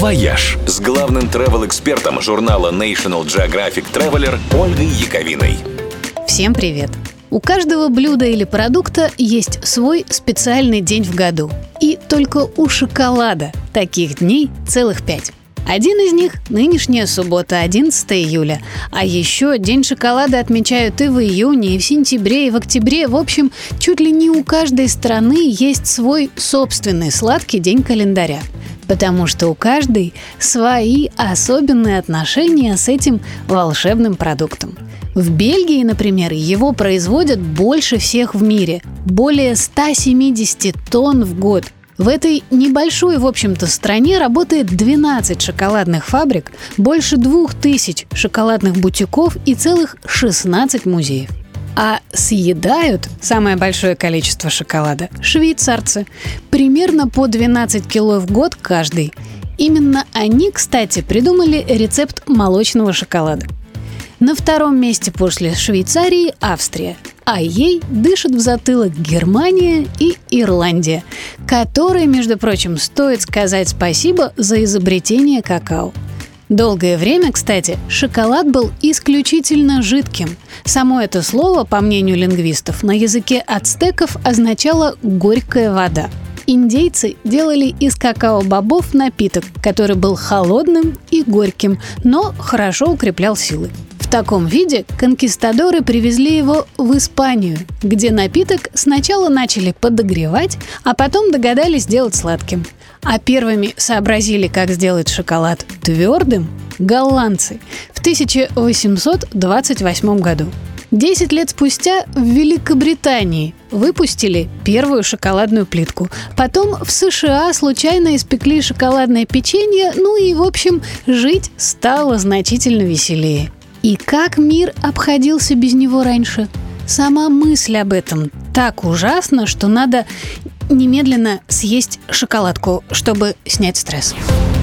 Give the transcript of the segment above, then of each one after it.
«Вояж» с главным travel-экспертом журнала National Geographic Traveler Ольгой Яковиной. Всем привет! У каждого блюда или продукта есть свой специальный день в году. И только у шоколада таких дней целых пять. Один из них – нынешняя суббота, 11 июля. А еще День шоколада отмечают и в июне, и в сентябре, и в октябре. В общем, чуть ли не у каждой страны есть свой собственный сладкий день календаря. Потому что у каждой свои особенные отношения с этим волшебным продуктом. В Бельгии, например, его производят больше всех в мире – более 170 тонн в год – в этой небольшой, в общем-то, стране работает 12 шоколадных фабрик, больше 2000 шоколадных бутиков и целых 16 музеев. А съедают самое большое количество шоколада швейцарцы. Примерно по 12 кило в год каждый. Именно они, кстати, придумали рецепт молочного шоколада. На втором месте после Швейцарии Австрия, а ей дышат в затылок Германия и Ирландия, которые, между прочим, стоит сказать спасибо за изобретение какао. Долгое время, кстати, шоколад был исключительно жидким. Само это слово, по мнению лингвистов, на языке ацтеков означало «горькая вода». Индейцы делали из какао-бобов напиток, который был холодным и горьким, но хорошо укреплял силы таком виде конкистадоры привезли его в Испанию, где напиток сначала начали подогревать, а потом догадались сделать сладким. А первыми сообразили, как сделать шоколад твердым голландцы в 1828 году. Десять лет спустя в Великобритании выпустили первую шоколадную плитку. Потом в США случайно испекли шоколадное печенье, ну и, в общем, жить стало значительно веселее. И как мир обходился без него раньше? Сама мысль об этом так ужасна, что надо немедленно съесть шоколадку, чтобы снять стресс.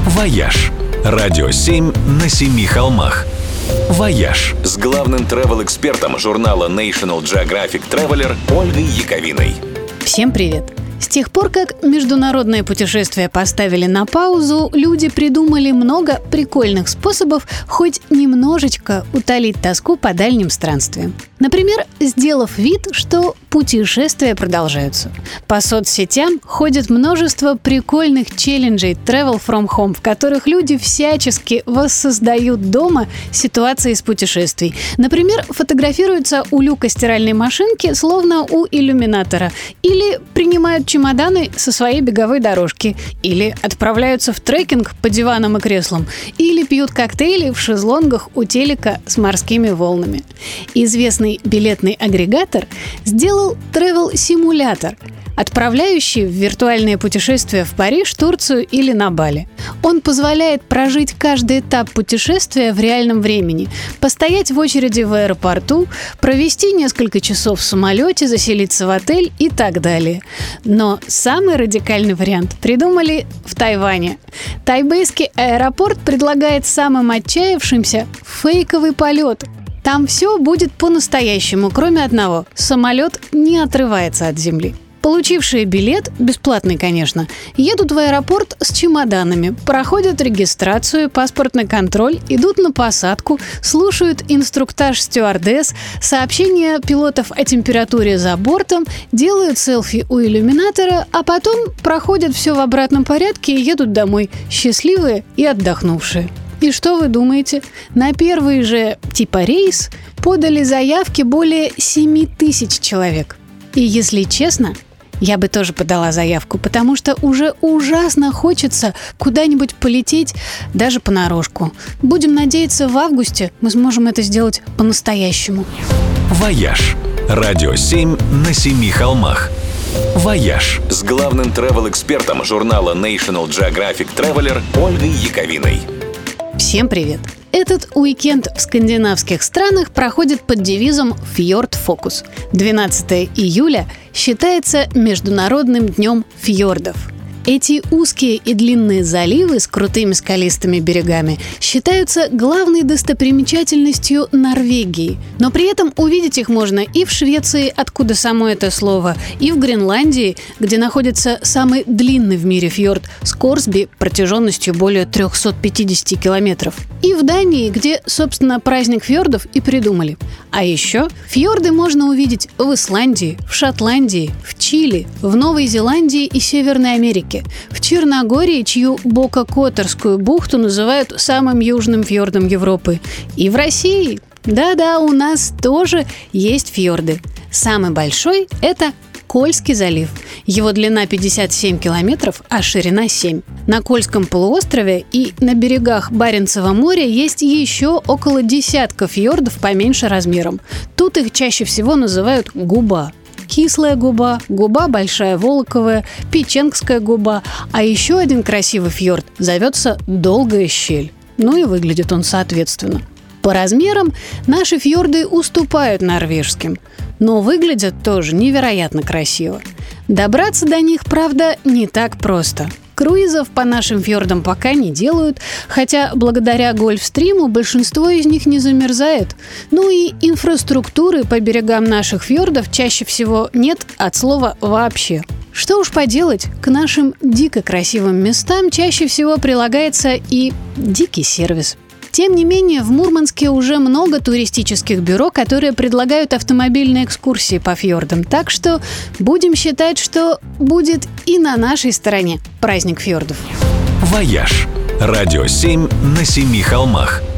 «Вояж» – радио 7 на семи холмах. «Вояж» с главным travel-экспертом журнала National Geographic Traveler Ольгой Яковиной. Всем привет! С тех пор, как международные путешествия поставили на паузу, люди придумали много прикольных способов хоть немножечко утолить тоску по дальним странствиям. Например, сделав вид, что путешествия продолжаются. По соцсетям ходит множество прикольных челленджей Travel from Home, в которых люди всячески воссоздают дома ситуации из путешествий. Например, фотографируются у люка стиральной машинки, словно у иллюминатора, или принимают чемоданы со своей беговой дорожки, или отправляются в трекинг по диванам и креслам, или пьют коктейли в шезлонгах у телека с морскими волнами. Известный билетный агрегатор сделал travel симулятор отправляющий в виртуальное путешествие в Париж, Турцию или на Бали. Он позволяет прожить каждый этап путешествия в реальном времени, постоять в очереди в аэропорту, провести несколько часов в самолете, заселиться в отель и так далее. Но самый радикальный вариант придумали в Тайване. Тайбейский аэропорт предлагает самым отчаявшимся фейковый полет, там все будет по-настоящему, кроме одного. Самолет не отрывается от земли. Получившие билет, бесплатный, конечно, едут в аэропорт с чемоданами, проходят регистрацию, паспортный контроль, идут на посадку, слушают инструктаж стюардесс, сообщения пилотов о температуре за бортом, делают селфи у иллюминатора, а потом проходят все в обратном порядке и едут домой, счастливые и отдохнувшие. И что вы думаете? На первый же типа рейс подали заявки более 7 тысяч человек. И если честно, я бы тоже подала заявку, потому что уже ужасно хочется куда-нибудь полететь, даже понарошку. Будем надеяться, в августе мы сможем это сделать по-настоящему. «Вояж» – радио 7 на семи холмах. «Вояж» с главным travel-экспертом журнала National Geographic Traveler Ольгой Яковиной. Всем привет! Этот уикенд в скандинавских странах проходит под девизом «Фьорд Фокус». 12 июля считается Международным днем фьордов. Эти узкие и длинные заливы с крутыми скалистыми берегами считаются главной достопримечательностью Норвегии. Но при этом увидеть их можно и в Швеции, откуда само это слово, и в Гренландии, где находится самый длинный в мире фьорд Скорсби протяженностью более 350 километров. И в Дании, где, собственно, праздник фьордов и придумали. А еще фьорды можно увидеть в Исландии, в Шотландии, в Чили, в Новой Зеландии и Северной Америке. Арктике, в Черногории, чью Бока-Которскую бухту называют самым южным фьордом Европы, и в России. Да-да, у нас тоже есть фьорды. Самый большой – это Кольский залив. Его длина 57 километров, а ширина 7. На Кольском полуострове и на берегах Баренцева моря есть еще около десятка фьордов поменьше размером. Тут их чаще всего называют губа кислая губа, губа большая волоковая, печенгская губа, а еще один красивый фьорд зовется Долгая щель. Ну и выглядит он соответственно. По размерам наши фьорды уступают норвежским, но выглядят тоже невероятно красиво. Добраться до них, правда, не так просто – Круизов по нашим фьордам пока не делают, хотя благодаря гольфстриму большинство из них не замерзает. Ну и инфраструктуры по берегам наших фьордов чаще всего нет от слова «вообще». Что уж поделать, к нашим дико красивым местам чаще всего прилагается и дикий сервис – тем не менее, в Мурманске уже много туристических бюро, которые предлагают автомобильные экскурсии по фьордам. Так что будем считать, что будет и на нашей стороне праздник фьордов. «Вояж» – радио 7 на семи холмах –